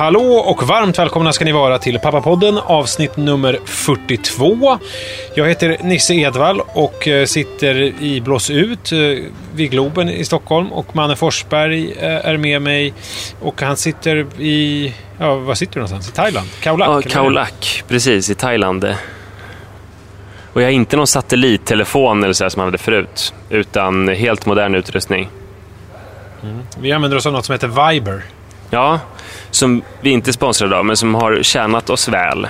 Hallå och varmt välkomna ska ni vara till Pappapodden avsnitt nummer 42. Jag heter Nisse Edvall och eh, sitter i Blås ut eh, vid Globen i Stockholm och Manne Forsberg eh, är med mig och han sitter i, ja var sitter du någonstans? I Thailand? Khao Lak? Ja? Khao Lak, precis, i Thailand. Och jag har inte någon satellittelefon eller så här som man hade förut, utan helt modern utrustning. Vi använder oss av något som heter Viber. Ja, som vi inte är sponsrade av, men som har tjänat oss väl.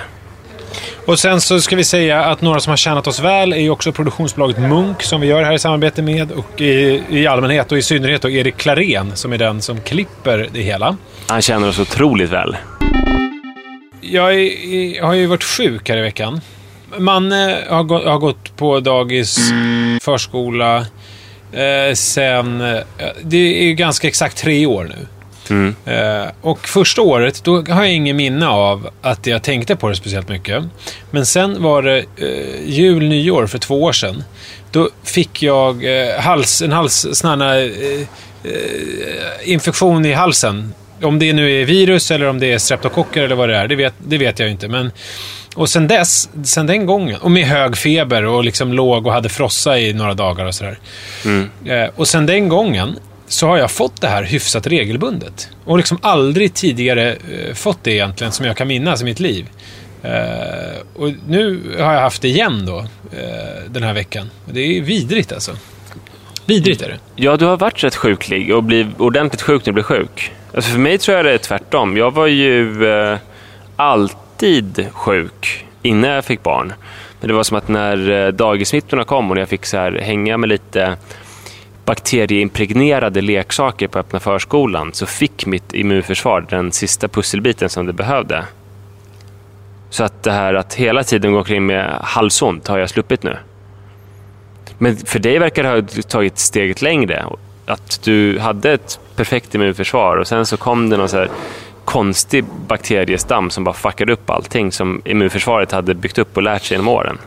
Och sen så ska vi säga att några som har tjänat oss väl är ju också produktionsbolaget Munk som vi gör här i samarbete med och i, i allmänhet och i synnerhet då Erik Klarén som är den som klipper det hela. Han känner oss otroligt väl. Jag, är, har ju varit sjuk här i veckan. Man eh, har, gå, har gått på dagis, förskola, eh, sen... Eh, det är ju ganska exakt tre år nu. Mm. Eh, och första året, då har jag ingen minne av att jag tänkte på det speciellt mycket. Men sen var det eh, jul, nyår för två år sedan. Då fick jag eh, hals, en hals, sån här, infektion i halsen. Om det nu är virus eller om det är streptokocker eller vad det är, det vet, det vet jag inte. Men, och sen dess, sen den gången, och med hög feber och liksom låg och hade frossa i några dagar och sådär. Eh, och sen den gången så har jag fått det här hyfsat regelbundet. Och liksom aldrig tidigare eh, fått det egentligen som jag kan minnas i mitt liv. Eh, och nu har jag haft det igen då, eh, den här veckan. Det är vidrigt alltså. Vidrigt är det. Ja, du har varit rätt sjuklig och blivit ordentligt sjuk när du blev sjuk. Alltså för mig tror jag det är tvärtom. Jag var ju eh, alltid sjuk innan jag fick barn. Men det var som att när eh, dagismittorna dagissmittorna kom och när jag fick så här, hänga med lite bakterieimpregnerade leksaker på öppna förskolan så fick mitt immunförsvar den sista pusselbiten som det behövde. Så att det här att hela tiden gå omkring med halsont har jag sluppit nu. Men för dig verkar det ha tagit steget längre. att du hade ett perfekt immunförsvar och sen så kom det någon så här konstig bakteriestam som bara fuckade upp allting som immunförsvaret hade byggt upp och lärt sig genom åren.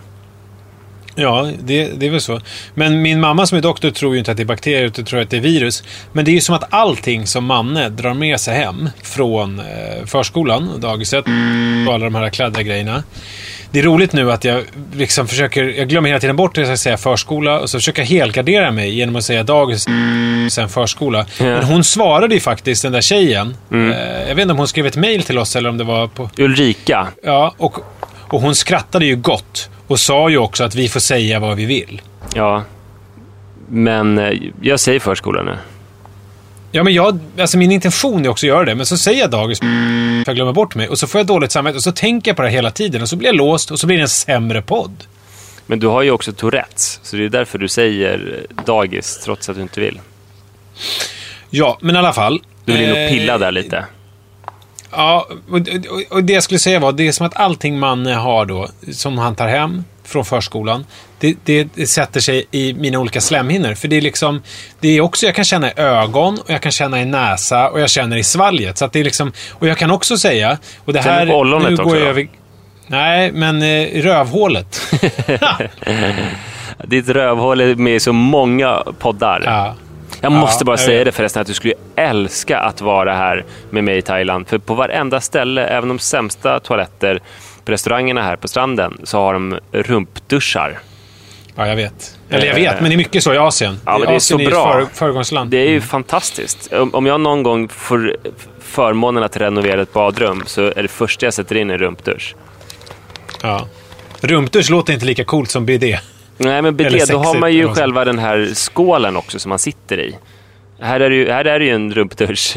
Ja, det, det är väl så. Men min mamma som är doktor tror ju inte att det är bakterier, utan tror att det är virus. Men det är ju som att allting som Manne drar med sig hem från eh, förskolan dagiset och alla de här kladdiga grejerna. Det är roligt nu att jag liksom försöker, jag glömmer hela tiden bort att jag ska säga förskola och så försöker jag helgardera mig genom att säga dagis, sen förskola. Men hon svarade ju faktiskt, den där tjejen. Eh, jag vet inte om hon skrev ett mail till oss eller om det var på... Ulrika, Ja, och, och hon skrattade ju gott. Och sa ju också att vi får säga vad vi vill. ja. Men eh, jag säger förskola nu. Ja, men jag, alltså min intention är också att göra det, men så säger jag dagis för jag glömmer bort mig. Och så får jag dåligt samvete och så tänker jag på det hela tiden och så blir jag låst och så blir det en sämre podd. Men du har ju också Tourettes, så det är därför du säger dagis trots att du inte vill. Ja, men i alla fall. Du vill in och Eh, pilla där lite. Ja, och, det jag skulle säga var, det är som att allting man har då, som han tar hem från förskolan, det, det, det sätter sig i mina olika slemhinnor. För det är liksom, det är också, jag kan känna i ögon, och jag kan känna i näsa, och jag känner i svalget. Så det är liksom, och jag kan också säga, och det Känner här... du på ollonet nu går också över, Nej, men eh, rövhålet. Ditt rövhål är med i så många poddar. ja. Jag måste Ja, bara säga vet. det förresten att du skulle älska att vara här med mig i Thailand. För på varenda ställe, även de sämsta toaletter på restaurangerna här på stranden, så har de rumpduschar. ja, jag vet. Eller jag vet, men det är mycket så i Asien. Ja, men det är så Asien bra. Ett för, föregångsland. Det är ju fantastiskt. Om, om jag någon gång får förmånen att renovera ett badrum så är det första jag sätter in en rumpdusch. Ja. Rumpdusch låter inte lika coolt som bidé. Nej, men bidé, då har man ju själva den här skålen också som man sitter i. Här är det ju, här är det ju en rumpdusch.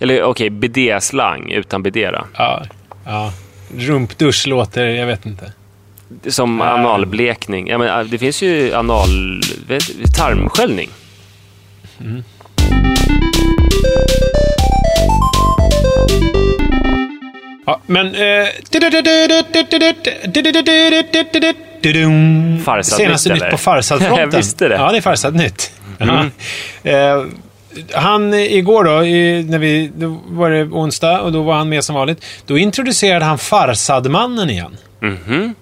Eller okej, bidé-slang utan bidé då. Ja. ja. Rumpdusch låter, jag vet inte. Som analblekning. Ja, men, det finns ju anal... Tarmsköljning. Ja, men... Eh, Farsad Senaste nytt, nytt eller? på Farsadfronten. Jag visste det. Ja, det är Farsad nytt. Ja. Eh, han, igår då, i, när vi, då var det onsdag och då var han med som vanligt. Då introducerade han Farsadmannen igen. Mhm.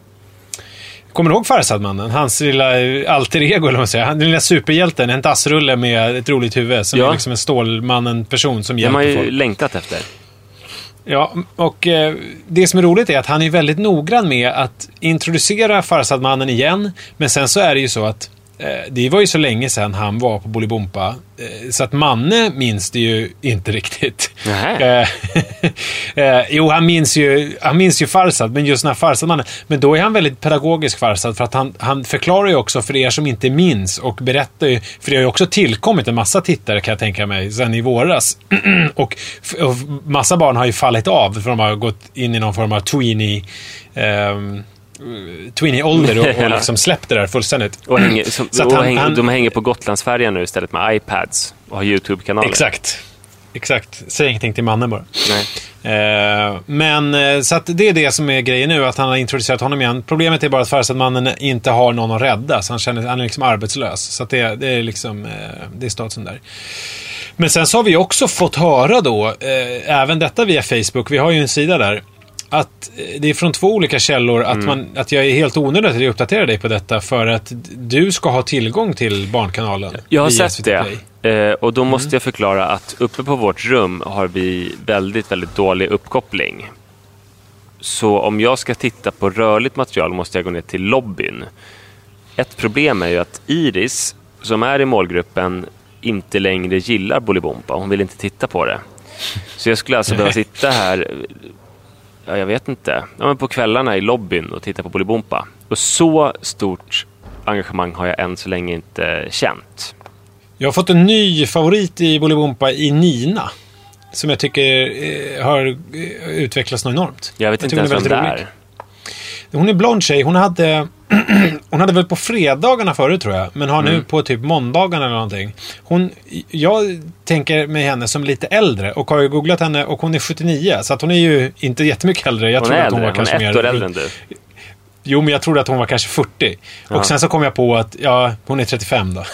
Kommer du ihåg Farsadmannen? Hans lilla eh, alter ego, eller vad man säger. Han- Den lilla superhjälten, en dassrulle med ett roligt huvud. Som Ja. är liksom en Stålmannen-person som Det har hjälper man ju folk. längtat efter. Ja, och eh, det som är roligt är att han är väldigt noggrann med att introducera Farsadmannen igen. Men sen så är det ju så att det var ju så länge sedan han var på Bolibompa. Eh, så att Manne minns det ju inte riktigt. Eh, eh, jo, han minns ju, han minns ju Farsad, men just den här Farsadmannen. Men då är han väldigt pedagogisk Farsad, för att han, han förklarar ju också för er som inte minns och berättar ju, för det har ju också tillkommit en massa tittare kan jag tänka mig, sen i våras. och, och massa barn har ju fallit av, för de har gått in i någon form av tweenie, ehm, tweenie-ålder och, och liksom släppt det där fullständigt. Och, hänger, som, Så att och han- hänger, han- de hänger på Gotlandsfärjan nu istället med iPads och har YouTube-kanaler. Exakt. Exakt. Säg ingenting till mannen bara. Eh, men eh, så att det är det som är grejen nu, att han har introducerat honom igen. Problemet är bara att Farsadmannen inte har någon att rädda, så han, känner, han är liksom arbetslös. Så att det, det är liksom, eh, det är statusen där. Men sen så har vi också fått höra då, eh, även detta via Facebook, vi har ju en sida där, att eh, det är från två olika källor att, man, att jag är helt onödigt att jag uppdaterar dig på detta för att du ska ha tillgång till Barnkanalen. Jag har sett SVT det. Eh, och då måste jag förklara att uppe på vårt rum har vi väldigt, väldigt dålig uppkoppling. Så om jag ska titta på rörligt material måste jag gå ner till lobbyn. Ett problem är ju att Iris, som är i målgruppen, inte längre gillar Bolibompa. Hon vill inte titta på det. Så jag skulle alltså behöva sitta här, ja, jag vet inte, ja, men på kvällarna i lobbyn och titta på Bolibompa. Och så stort engagemang har jag än så länge inte känt. Jag har fått en ny favorit i Bolibompa i Nina. Som jag tycker eh, har eh, utvecklats något enormt. Jag vet inte tycker ens vem det är. Hon är blond tjej. Hon hade, hon hade väl på fredagarna förut tror jag. Men har Mm. nu på typ måndagarna eller någonting. Hon, jag tänker med henne som lite äldre och har ju googlat henne och hon är 79. Så att hon är ju inte jättemycket äldre. Jag Hon trodde är att hon äldre, var hon är kanske ett mer... år äldre än du. Jo, men jag trodde att hon var kanske 40. Ja. Och sen så kom jag på att, ja, hon är 35 då.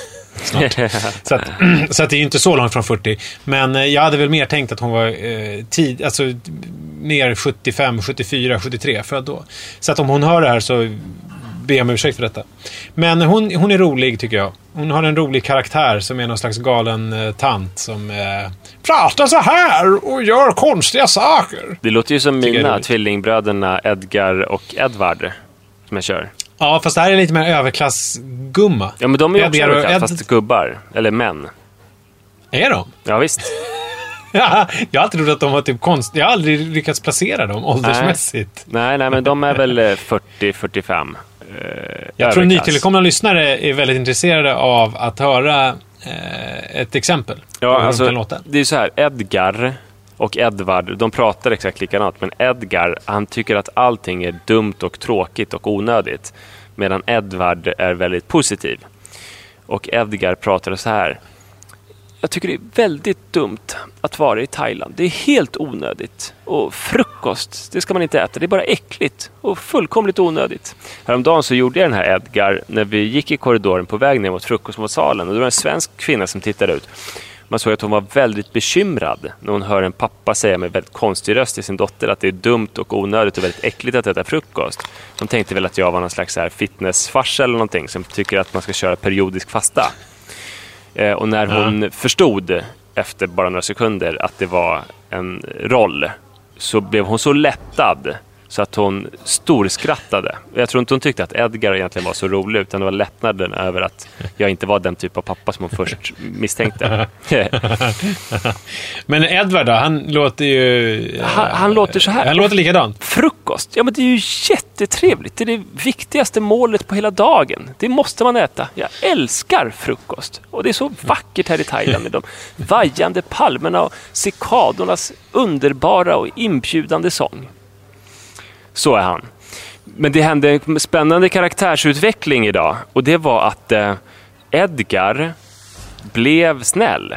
snart. så, att, så att det är ju inte så långt från 40. Men eh, jag hade väl mer tänkt att hon var eh, tid, alltså, mer 75, 74, 73 född då. Så att om hon hör det här så jag om ursäkt för detta. Men hon, hon är rolig tycker jag. Hon har en rolig karaktär som är någon slags galen eh, tant som eh, pratar så här och gör konstiga saker. Det låter ju som Tycker jag är mina roligt. tvillingbröderna Edgar och Edvard som jag kör. Ja, fast det här är lite mer överklassgumma. Ja, men de är ju också Edgar och överklass, Ed- fast gubbar. Eller män. Är de? Ja, visst. jag har alltid trott att de var typ konst... Jag har aldrig lyckats placera dem åldersmässigt. Nej, nej, men de är väl eh, 40-45. Jag tror nytillkomna lyssnare är väldigt intresserade av att höra eh, ett exempel. Ja, alltså, det är så här. Edgar och Edvard, de pratar exakt likadant. Men Edgar, han tycker att allting är dumt och tråkigt och onödigt. Medan Edvard är väldigt positiv. Och Edgar pratar så här. Jag tycker det är väldigt dumt att vara i Thailand. Det är helt onödigt. Och frukost, det ska man inte äta. Det är bara äckligt och fullkomligt onödigt. Häromdagen så gjorde jag den här Edgar när vi gick i korridoren på väg ner mot frukostmatsalen. Och det var en svensk kvinna som tittade ut. Man såg att hon var väldigt bekymrad när hon hör en pappa säga med väldigt konstig röst till sin dotter att det är dumt och onödigt och väldigt äckligt att äta frukost. De tänkte väl att jag var någon slags fitnessfarsa eller någonting som tycker att man ska köra periodisk fasta. Eh, och när hon förstod efter bara några sekunder att det var en roll så blev hon så lättad så att hon storskrattade. Jag tror inte hon tyckte att Edgar egentligen var så rolig utan det var lättnaden över att jag inte var den typ av pappa som hon först misstänkte. Men Edward då? Han låter ju... Han- han låter så här. Han låter likadant. Frukost, ja men det är ju jättetrevligt. Det är det viktigaste målet på hela dagen. Det måste man äta. Jag älskar frukost. Och det är så vackert här i Thailand med de vajande palmerna och cikadornas underbara och inbjudande sång. Så är han. Men det hände en spännande karaktärsutveckling idag. Och det var att eh, Edgar blev snäll.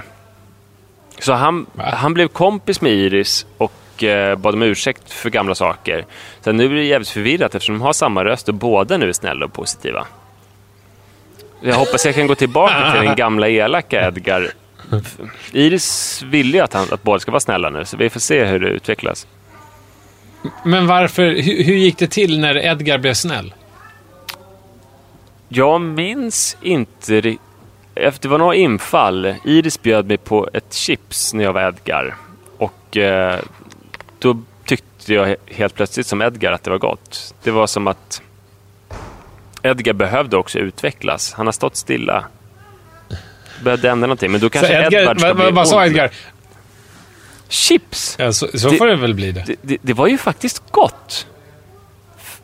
Så han, han blev kompis med Iris och eh, bad om ursäkt för gamla saker. Så nu är det jävligt förvirrat eftersom de har samma röst och båda nu är snälla och positiva. Jag hoppas jag kan gå tillbaka till den gamla elaka Edgar. Iris vill ju att, han, att båda ska vara snälla nu, så vi får se hur det utvecklas. Men varför... Hur, hur gick det till när Edgar blev snäll? Jag minns inte ri- Efter det var några infall. Iris bjöd mig på ett chips när jag var Edgar. Och eh, då tyckte jag he- helt plötsligt som Edgar att det var gott. Det var som att Edgar behövde också utvecklas. Han har stått stilla. Behövde ändra någonting. Men då kanske Edgar, Edvard ska vad, bli vad, sa. Edgar? Chips! Ja, så så Det- får det väl bli det. Det, det, det var ju faktiskt gott.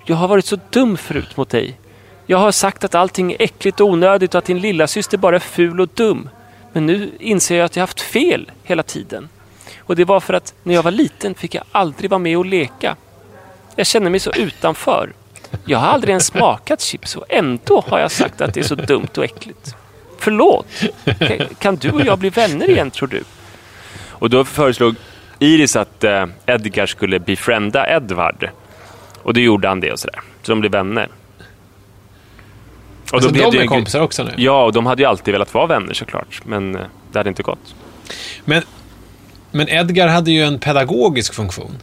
Jag har varit så dum förut mot dig. Jag har sagt att allting är äckligt och onödigt och att din lilla syster bara är ful och dum. Men nu inser jag att jag haft fel hela tiden. Och det var för att när jag var liten fick jag aldrig vara med och leka. Jag känner mig så utanför. Jag har aldrig ens smakat chips och ändå har jag sagt att det är så dumt och äckligt. Förlåt. Kan du och jag bli vänner igen tror du? Och då föreslog Iris att eh, Edgar skulle befrienda Edvard. Och då gjorde han det och sådär. Så de blev vänner. Och Alltså, de är en- kompisar också nu? Ja, och de hade ju alltid velat vara vänner såklart. Men eh, det hade inte gått. Men, men Edgar hade ju en pedagogisk funktion.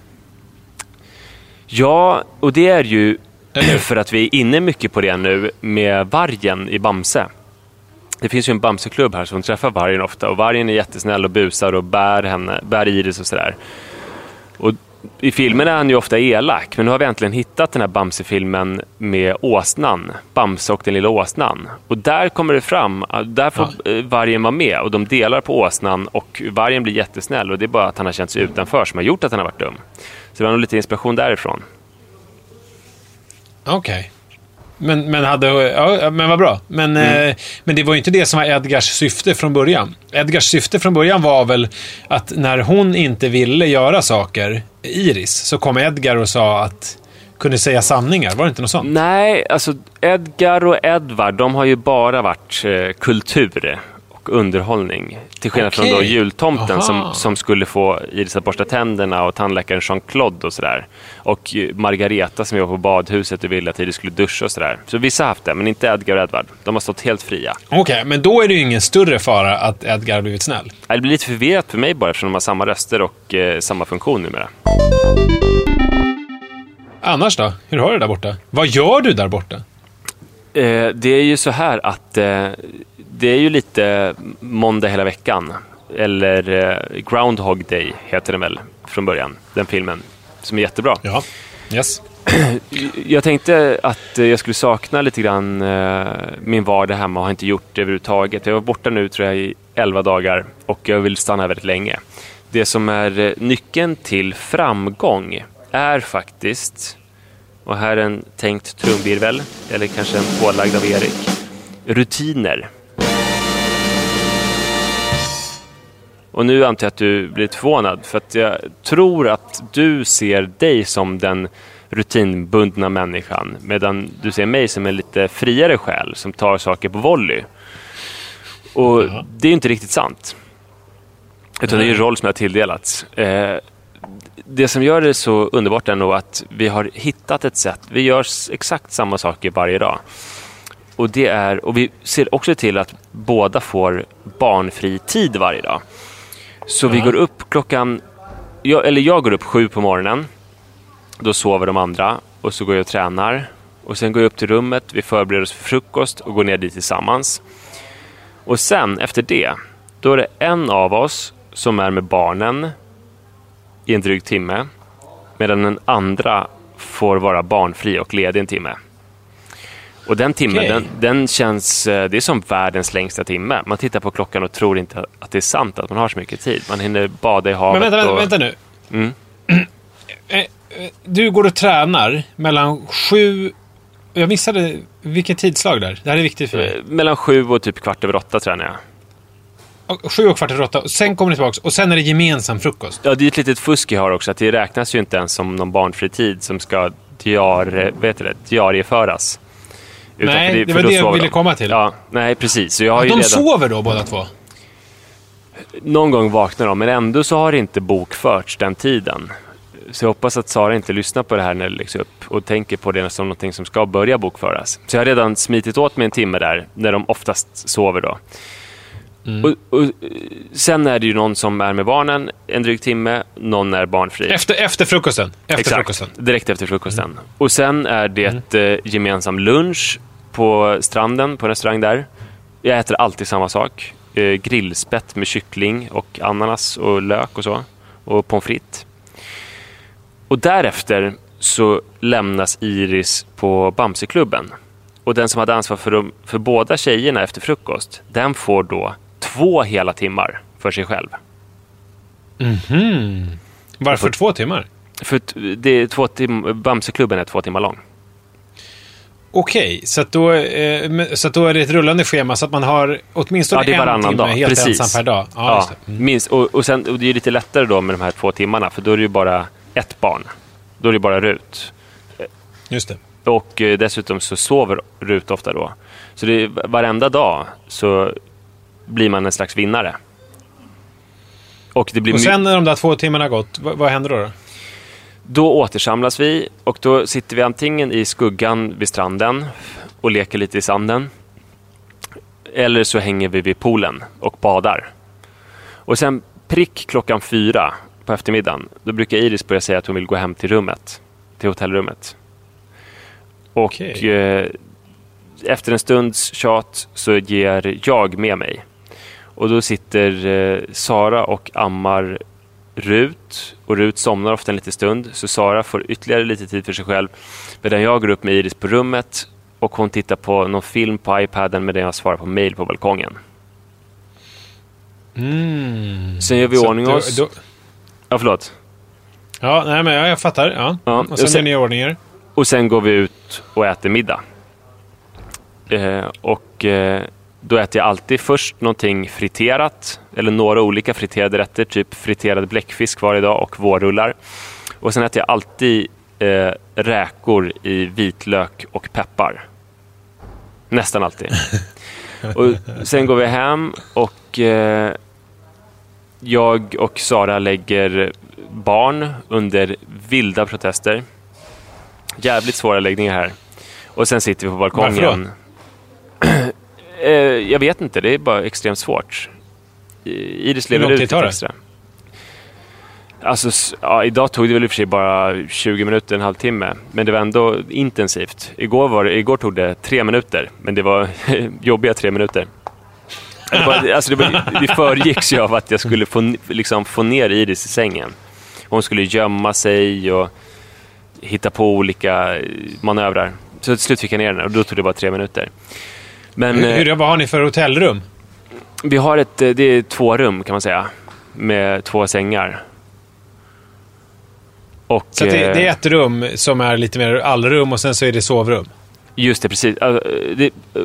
Ja, och det är ju för att vi är inne mycket på det nu med vargen i Bamse. Det finns ju en Bamseklubb här som träffar vargen ofta och vargen är jättesnäll och busar och bär, henne, bär Iris och sådär. Och i filmen är han ju ofta elak, men nu har vi äntligen hittat den här Bamse-filmen med åsnan. Bamse och den lilla åsnan. Och där kommer det fram, att där får eh, vargen vara med och de delar på åsnan och vargen blir jättesnäll och det är bara att han har känt sig utanför som har gjort att han har varit dum. Så det var nog lite inspiration därifrån. Okej. Men, men, hade, ja, men vad bra. Men, Mm. eh, men det var ju inte det som var Edgars syfte från början. Edgars syfte från början var väl att när hon inte ville göra saker, Iris, så kom Edgar och sa att kunde säga sanningar. Var det inte något sånt? Nej, alltså Edgar och Edvard, de har ju bara varit eh, kultur. Och underhållning. Till skillnad från Okej. då jultomten Aha. som, som skulle få Iris att borsta tänderna och tandläkaren Jean-Claude och sådär. Och Margareta som jobbar på badhuset och ville att Iris skulle duscha och sådär. Så vissa har haft det, men inte Edgar och Edvard. De har stått helt fria. Okej, men då är det ju ingen större fara att Edgar har blivit snäll. Det blir lite förvirrat för mig bara eftersom de har samma röster och eh, samma funktion numera. Annars då? Hur har du det där borta? Vad gör du där borta? Eh, det är ju så här att eh, det är ju lite måndag hela veckan. Eller eh, Groundhog Day heter den väl från början, den filmen. Som är jättebra. Ja. Yes. Jag tänkte att jag skulle sakna lite grann min vardag hemma och har inte gjort det överhuvudtaget. Jag var borta nu tror jag i 11 dagar och jag vill stanna väldigt länge. Det som är nyckeln till framgång är faktiskt, och här är en tänkt trumvirvel, eller kanske en pålagd av Erik, rutiner. Och nu antar jag att du blir förvånad, för att jag tror att du ser dig som den rutinbundna människan, medan du ser mig som en lite friare själ som tar saker på volley. Och det är inte riktigt sant. Utan det är en roll som jag har tilldelats. Det som gör det så underbart är nog att vi har hittat ett sätt. Vi gör exakt samma saker varje dag. Och, det är, och vi ser också till att båda får barnfri tid varje dag. Så vi Ja. går upp klockan... Jag, eller jag går upp sju på morgonen. Då sover de andra. Och så går jag och tränar. Och sen går jag upp till rummet. Vi förbereder oss för frukost och går ner dit tillsammans. Och sen efter det, då är det en av oss som är med barnen i en dryg timme. Medan den andra får vara barnfri och ledig en timme. Och den timmen, Okej. den, den känns... eh, Det är som världens längsta timme. Man tittar på klockan och tror inte att det är sant att man har så mycket tid. Man hinner bada i havet Men vänta, och... vänta nu. Mm. Eh, eh, Du går och tränar mellan sju... Jag missade vilket tidslag där. Det här är viktigt för mig. Mellan sju och typ kvart över åtta tränar jag. Sju och kvart över åtta. Sen kommer ni tillbaka och sen är det gemensam frukost. Ja, det är ett litet fusk jag har också. Att det räknas ju inte ens som någon barnfri tid som ska diar, vet du det, diarieföras. Utan Nej, det för var det jag ville de. komma till. Ja, nej, precis. Så jag har De ju redan... sover då båda två? Någon gång vaknar de, men ändå så har det inte bokförts den tiden. Så jag hoppas att Sara inte lyssnar på det här när det läggs upp och tänker på det som någonting som ska börja bokföras. Så jag har redan smitit åt mig en timme där, när de oftast sover då. Mm. Och, och, sen är det ju någon som är med barnen en dryg timme, någon är barnfri. Efter, efter frukosten? Efter Exakt, frukosten? direkt efter frukosten. Och sen är det eh, gemensam lunch på stranden, på en restaurang där. Jag äter alltid samma sak. Eh, grillspett med kyckling och ananas och lök och så. Och pommes frites. Och därefter så lämnas Iris på Bamseklubben. Och den som hade ansvar för, de, för båda tjejerna efter frukost, den får då två hela timmar för sig själv. Varför två timmar? För det är två tim- Bamseklubben är två timmar lång. Okej, så, att då, eh, så då är det ett rullande schema så att man har åtminstone Ja, en timme dag. helt Precis. ensam per dag. Ja, Ja. Mm. minst. Och, och, sen, och det är lite lättare då med de här två timmarna, för då är det ju bara ett barn. Då är det bara Rut. Just det. Och eh, dessutom så sover Rut ofta då. Så det är, varenda dag så blir man en slags vinnare. Och det blir Och sen när de där två timmarna har gått, vad, vad händer då? då? Återsamlas vi och då sitter vi antingen i skuggan vid stranden och leker lite i sanden. Eller så hänger vi vid poolen och badar. Och sen prick klockan fyra på eftermiddagen, då brukar Iris börja säga att hon vill gå hem till rummet. Till hotellrummet. Och Okej. eh, efter en stunds tjat så ger jag med mig. Och då sitter eh, Sara och ammar Rut och Rut somnar ofta en liten stund så Sara får ytterligare lite tid för sig själv medan jag går upp med Iris på rummet och hon tittar på någon film på iPaden medan jag svarar på mail på balkongen. Sen gör vi i ordning då- oss. då- Ja, förlåt. Ja, nej, men ja, jag fattar. Ja. Ja, och sen och sen- gör ni i ordning er. Och sen går vi ut och äter middag. Eh, och eh, då äter jag alltid först någonting friterat, eller några olika friterade rätter, typ friterad bläckfisk varje dag och vårrullar. Och sen äter jag alltid eh, räkor i vitlök och peppar. Nästan alltid. Och sen går vi hem och eh, jag och Sara lägger barn under vilda protester. Jävligt svåra läggningar här. Och sen sitter vi på balkongen. eh, jag vet inte, det är bara extremt svårt. Iris lever ut lite det? extra. Alltså, ja, idag tog det väl i och för sig bara 20 minuter, en halvtimme. Men det var ändå intensivt. Igår, var det, igår tog det tre minuter, men det var jobbiga tre minuter. Det, var, alltså det, var, det föregicks ju av att jag skulle få, liksom, få ner Iris i sängen. Hon skulle gömma sig och hitta på olika manövrar. Så till slut fick jag ner henne och då tog det bara tre minuter. Men Hur, eh, hur, vad har ni för hotellrum? vi har ett, eh, det är två rum kan man säga. Med två sängar. Och, Så det, eh, det är ett rum som är lite mer allrum och sen så är det sovrum. Just det, precis. Alltså,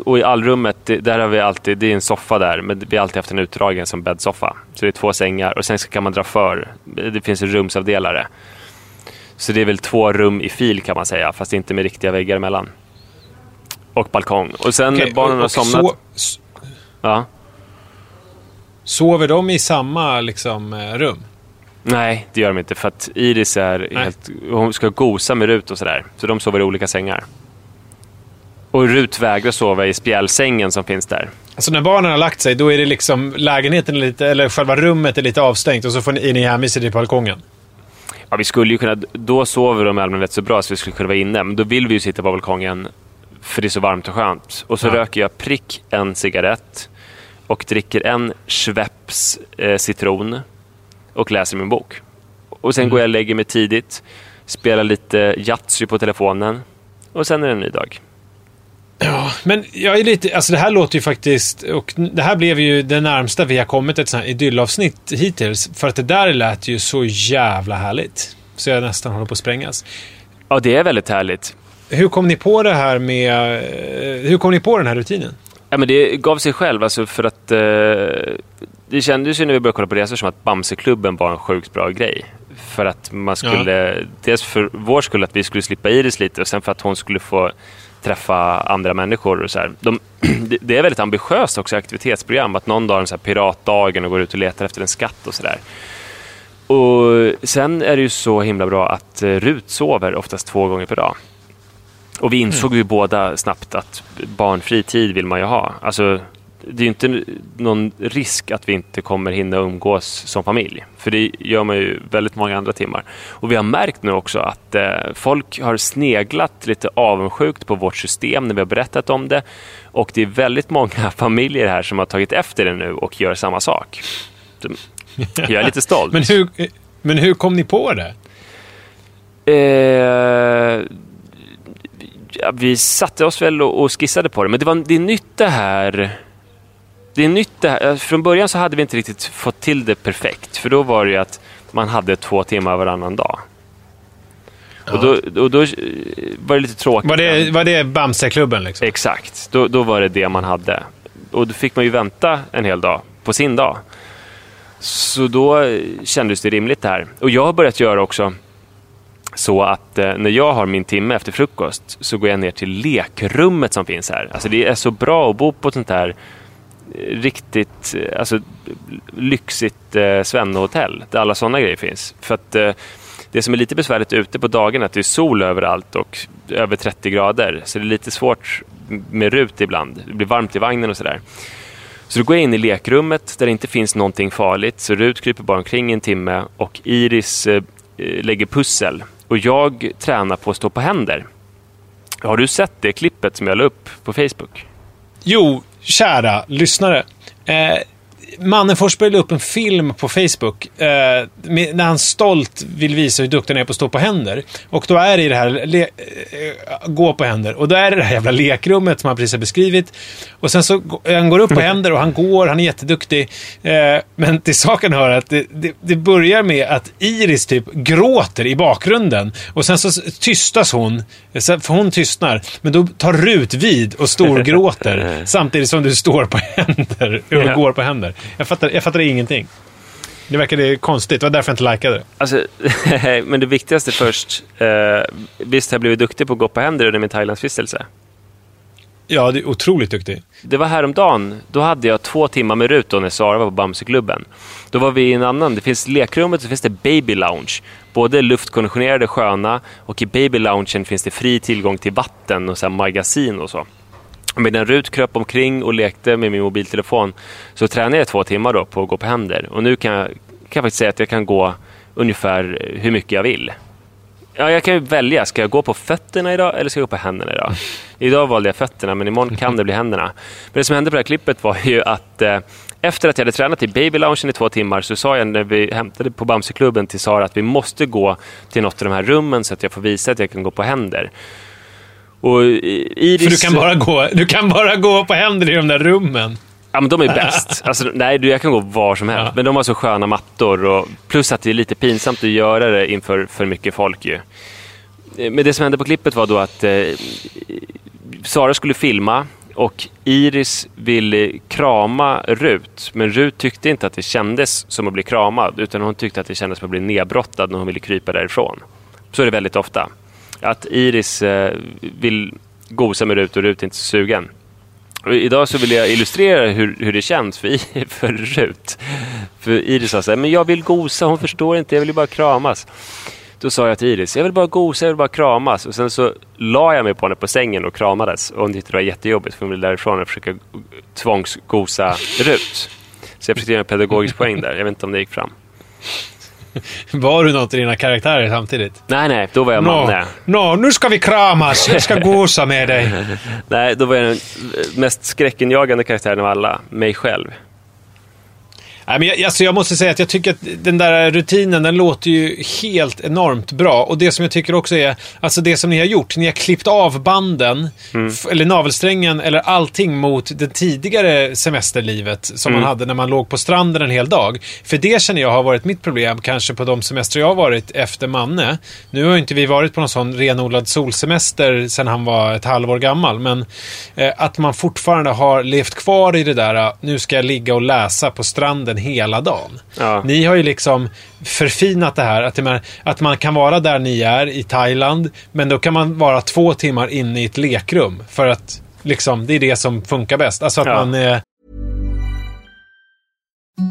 och i allrummet, där har vi alltid, det är en soffa där, men vi har alltid haft en utdragen som bäddsoffa. Så det är två sängar och sen kan man dra för. Det finns en rumsavdelare. Så det är väl två rum i fil kan man säga, fast inte med riktiga väggar emellan. Och balkong. Och sen Okej, när barnen har somnat... so- Ja. sover de i samma liksom, eh, rum? Nej, det gör de inte. För att Iris är Nej. helt... Hon ska gosa med Rut och sådär. Så de sover i olika sängar. Och Rut vägrar sova i spjälsängen som finns där. Alltså när barnen har lagt sig, då är det liksom lägenheten lite, eller själva rummet är lite avstängt och så får ni, är ni hänvisade till balkongen. Ja, vi skulle ju kunna... Då sover de i allmänhet så bra så vi skulle kunna vara inne. Men då vill vi ju sitta på balkongen för det är så varmt och skönt. Och så Ja. röker jag prick en cigarett och dricker en Schweppes eh, citron och läser min bok. Och sen går jag och lägger mig tidigt, spelar lite Yatzy på telefonen och sen är det en ny dag. Ja, men jag är lite... Alltså det här låter ju faktiskt... Och det här blev ju det närmsta vi har kommit ett sånt här idyllavsnitt hittills. För att det där lät ju så jävla härligt. Så jag nästan håller på att sprängas. Ja, det är väldigt härligt. Hur kom ni på det här med... eh, Hur kom ni på den här rutinen? Ja, men det gav sig själv, alltså för att eh, det kändes ju när vi började kolla på resor som att Bamseklubben var en sjukt bra grej. För att man skulle, dels för vår skull att vi skulle slippa Iris lite och sen för att hon skulle få träffa andra människor och så här. De, det- är väldigt ambitiöst också aktivitetsprogram, att någon dag är så här piratdagen och går ut och letar efter en skatt och sådär. Och sen är det ju så himla bra att eh, Rut sover oftast två gånger per dag. Och vi insåg ju båda snabbt att barnfri tid vill man ju ha. Alltså, det är ju inte någon risk att vi inte kommer hinna umgås som familj. För det gör man ju väldigt många andra timmar. Och vi har märkt nu också att eh, folk har sneglat lite avundsjukt på vårt system när vi har berättat om det. Och det är väldigt många familjer här som har tagit efter det nu och gör samma sak. Så Jag är lite stolt. Men hur, men hur kom ni på det? Eh, ja, vi satte oss väl och, och skissade på det, men det, var, det är nytt det här. Det är nytt det här. Från början så hade vi inte riktigt fått till det perfekt, för då var det ju att man hade två timmar varannan dag. Och, då, och då eh, var det lite tråkigt. Var det, var det Bamseklubben liksom? Exakt, då, då var det det man hade. Och då fick man ju vänta en hel dag på sin dag. Så då kändes det rimligt det här. Och jag har börjat göra också så att eh, när jag har min timme efter frukost så går jag ner till lekrummet som finns här. Alltså det är så bra att bo på ett sånt här eh, riktigt eh, alltså, lyxigt eh, svennehotell där alla sådana grejer finns. För att eh, det som är lite besvärligt ute på dagen är att det är sol överallt och över 30 grader. Så det är lite svårt med rut ibland. Det blir varmt i vagnen och sådär. Så då går jag in i lekrummet där det inte finns någonting farligt. Så Rut kryper bara omkring i en timme och Iris eh, eh lägger pussel. Och jag tränar på att stå på händer. Har du sett det klippet som jag la upp på Facebook? Jo, kära lyssnare. Eh, Mannen spelade upp en film på Facebook eh, med, när han stolt vill visa hur duktig han är på att stå på händer. Och då är det i det här le, eh, gå på händer. Och då är det det här jävla lekrummet som han precis har beskrivit. Och sen så han går upp på händer och han går, han är jätteduktig. Eh, men till saken hör att det, det, det börjar med att Iris typ gråter i bakgrunden. Och sen så tystas hon, för hon tystnar. Men då tar Rut vid och storgråter samtidigt som du står på händer och Ja. går på händer. Jag fattar, jag fattar ingenting. Det verkade konstigt. Det var därför jag inte likade det. Alltså, men det viktigaste först. Eh, visst har jag blivit duktig på att gå på händer under min Thailandsvistelse? Ja, du är otroligt duktig. Det var häromdagen. Då hade jag två timmar med Rut då när Sara var på Bamseklubben. Då var vi i en annan. Det finns lekrummet och så finns det Baby Lounge. Både luftkonditionerade sköna och i Baby Loungen finns det fri tillgång till vatten och så magasin och så. Medan Rut kröp omkring och lekte med min mobiltelefon så tränade jag två timmar då på att gå på händer. Och nu kan jag, kan jag faktiskt säga att jag kan gå ungefär hur mycket jag vill. Ja, jag kan ju välja. Ska jag gå på fötterna idag eller ska jag gå på händerna idag? Idag valde jag fötterna, men imorgon kan det bli händerna. Men det som hände på det här klippet var ju att eh, efter att jag hade tränat i Baby Loungen i två timmar så sa jag när vi hämtade på Bamseklubben till Sara att vi måste gå till något av de här rummen så att jag får visa att jag kan gå på händer. Och Iris... För du kan, bara gå, du kan bara gå på händer i de där rummen. Ja, men de är bäst. Alltså, nej, jag kan gå var som helst. Ja. Men de har så sköna mattor. Och, plus att det är lite pinsamt att göra det inför för mycket folk. Ju. Eh, Men det som hände på klippet var då att eh, Sara skulle filma och Iris ville krama Rut. Men Rut tyckte inte att det kändes som att bli kramad. Utan hon tyckte att det kändes som att bli nedbrottad när hon ville krypa därifrån. Så är det väldigt ofta. Att Iris eh, vill gosa med Rut och Rut är inte så sugen. Och idag så vill jag illustrera hur, hur det känns för, I- för Rut. För Iris sa så här, men jag vill gosa, hon förstår inte, jag vill ju bara kramas. Då sa jag till Iris, jag vill bara gosa, jag vill bara kramas. Och sen så la jag mig på henne på sängen och kramades. Och hon tyckte det var jättejobbigt för hon ville därifrån och försöka tvångsgosa Rut. Så jag försökte göra en pedagogisk poäng där, jag vet inte om det gick fram. Var du något i dina karaktärer samtidigt? Nej, nej, då var jag Nå, manne. nå, nu ska vi kramas. Jag ska gosa med dig. Nej, då var jag den mest skräckenjagande karaktären av alla, mig själv. Nej, men jag, alltså jag måste säga att jag tycker att den där rutinen, den låter ju helt enormt bra. Och det som jag tycker också är, alltså det som ni har gjort, ni har klippt av banden, f- eller navelsträngen, eller allting mot det tidigare semesterlivet som man hade när man låg på stranden en hel dag. För det känner jag har varit mitt problem, kanske på de semestrar jag har varit efter Manne. Nu har ju inte vi varit på någon sån renodlad solsemester sedan han var ett halvår gammal, men eh, att man fortfarande har levt kvar i det där, ah, nu ska jag ligga och läsa på stranden hela dagen. Ja. Ni har ju liksom förfinat det här, att, det man, att man kan vara där ni är i Thailand, men då kan man vara två timmar inne i ett lekrum. För att liksom, det är det som funkar bäst. Alltså att Ja. man... Eh,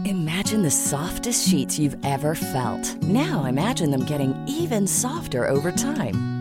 Imagine the softest sheets you've ever felt. Now imagine them getting even softer over time.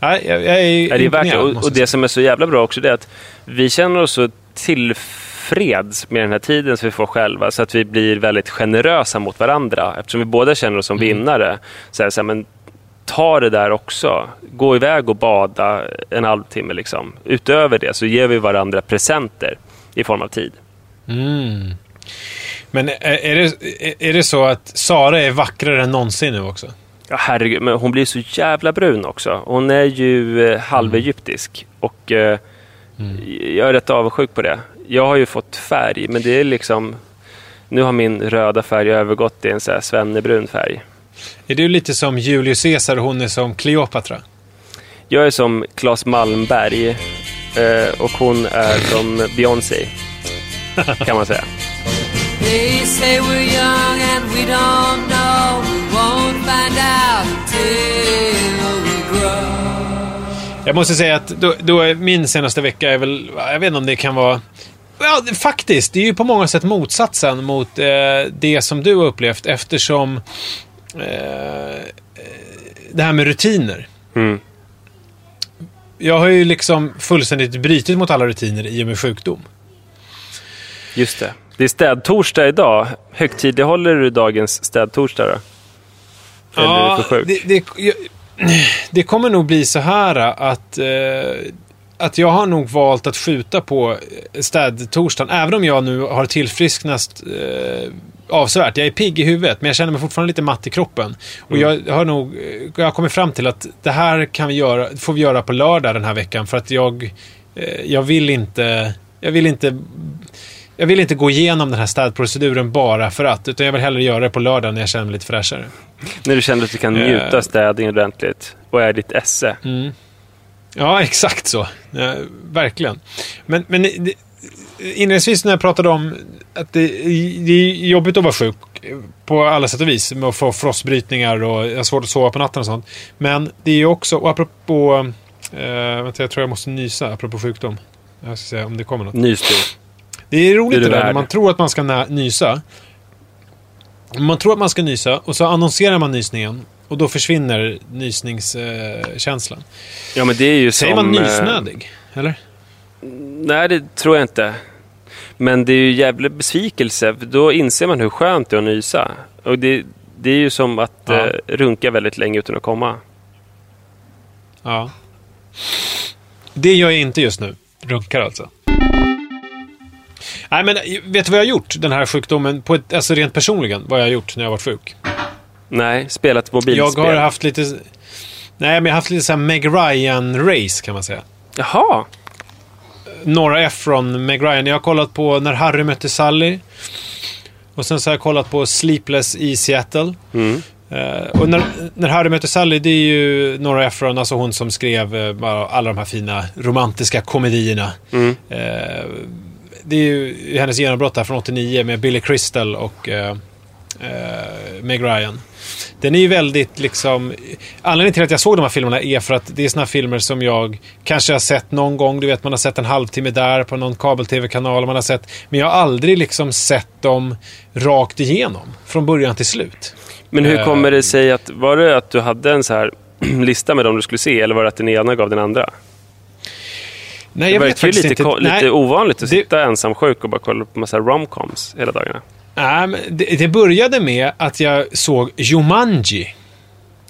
Nej, jag, jag är Ja, det är värt det. Och, och det som är så jävla bra också är att vi känner oss så tillfreds med den här tiden som vi får själva så att vi blir väldigt generösa mot varandra eftersom vi båda känner oss som Mm. vinnare. Så här, så här, men ta det där också. Gå iväg och bada en halvtimme liksom. Utöver det så ger vi varandra presenter i form av tid. Mm. Men är är det, är det så att Sara är vackrare än någonsin nu också? Ja, herregud, men hon blir så jävla brun också. Hon är ju eh, halvegyptisk och eh, jag är rätt avundsjuk på det. Jag har ju fått färg, men det är liksom... Nu har min röda färg övergått i en så här svennebrun färg. Är du lite som Julius Caesar och hon är som Kleopatra? Jag är som Claes Malmberg eh, och hon är som Beyoncé, kan man säga. Find out until we grow. Jag måste säga att då, då är min senaste vecka är väl, jag vet inte om det kan vara... Ja, faktiskt. Det är ju på många sätt motsatsen mot eh, det som du har upplevt eftersom eh, eh, det här med rutiner. Mm. jag har ju liksom fullständigt brutit mot alla rutiner i och med sjukdom. Just det. Det är städtorsdag idag. Högtidlighåller du dagens städtorsdag då? Eller är du det, det, jag, det kommer nog bli så här att, eh, att jag har nog valt att skjuta på städtorsdagen. Även om jag nu har tillfrisknat eh, avsevärt. Jag är pigg i huvudet, men jag känner mig fortfarande lite matt i kroppen. Och jag har nog jag har kommit fram till att det här kan vi göra, får vi göra på lördag den här veckan. För att jag, eh, jag vill inte... Jag vill inte jag vill inte gå igenom den här städproceduren bara för att, utan jag vill hellre göra det på lördag när jag känner mig lite fräschare. När du känner att du kan njuta Eh. av städning ordentligt och är ditt esse. Ja, exakt så. Ja, verkligen. Men, men det, inledningsvis när jag pratade om att det, det är jobbigt att vara sjuk på alla sätt och vis. Med att få frostbrytningar och jag har svårt att sova på natten och sånt. Men det är ju också, och apropå, eh, vänta jag tror jag måste nysa apropå sjukdom. Jag ska se om det kommer något. Nys du. Det är roligt Det det, där när man tror att man ska nysa. Man tror att man ska nysa och så annonserar man nysningen. Och då försvinner nysningskänslan. Ja, men det är ju Säger som... man eh, nysnödig? Eller? Nej, det tror jag inte. Men det är ju jävla besvikelse. För då inser man hur skönt det är att nysa. Och det, det är ju som att Ja. eh, runka väldigt länge utan att komma. Ja. Det gör jag inte just nu. Runkar alltså. Nej, men vet du vad jag har gjort? Den här sjukdomen, på ett, alltså rent personligen, vad jag har gjort när jag varit sjuk. Nej, spelat mobilspel. Jag har haft lite... Nej, men jag har haft lite så här Meg Ryan-race kan man säga. Jaha. Nora Ephron, Meg Ryan. Jag har kollat på När Harry mötte Sally. Och sen så har jag kollat på Sleepless i Seattle. Mm. Eh, och när, när Harry mötte Sally, det är ju Nora Ephron, alltså hon som skrev eh, bara alla de här fina romantiska komedierna. Mm. Eh, det är ju hennes genombrott där från 89 med Billy Crystal och eh, eh, Meg Ryan. Den är ju väldigt liksom... Anledningen till att jag såg de här filmerna är för att det är såna här filmer som jag kanske har sett någon gång. Du vet, man har sett en halvtimme där på någon kabel-tv-kanal. Man har sett... Men jag har aldrig liksom sett dem rakt igenom. Från början till slut. Men hur Eh, kommer det sig att... Var det att du hade en så här lista med dem du skulle se eller var det att den ena gav den andra? Nej, det jag vet verkar ju faktiskt lite, inte. lite ovanligt att det- sitta ensam sjuk och bara kolla på massa romcoms hela dagarna. nej, men det, det började med att jag såg Jumanji.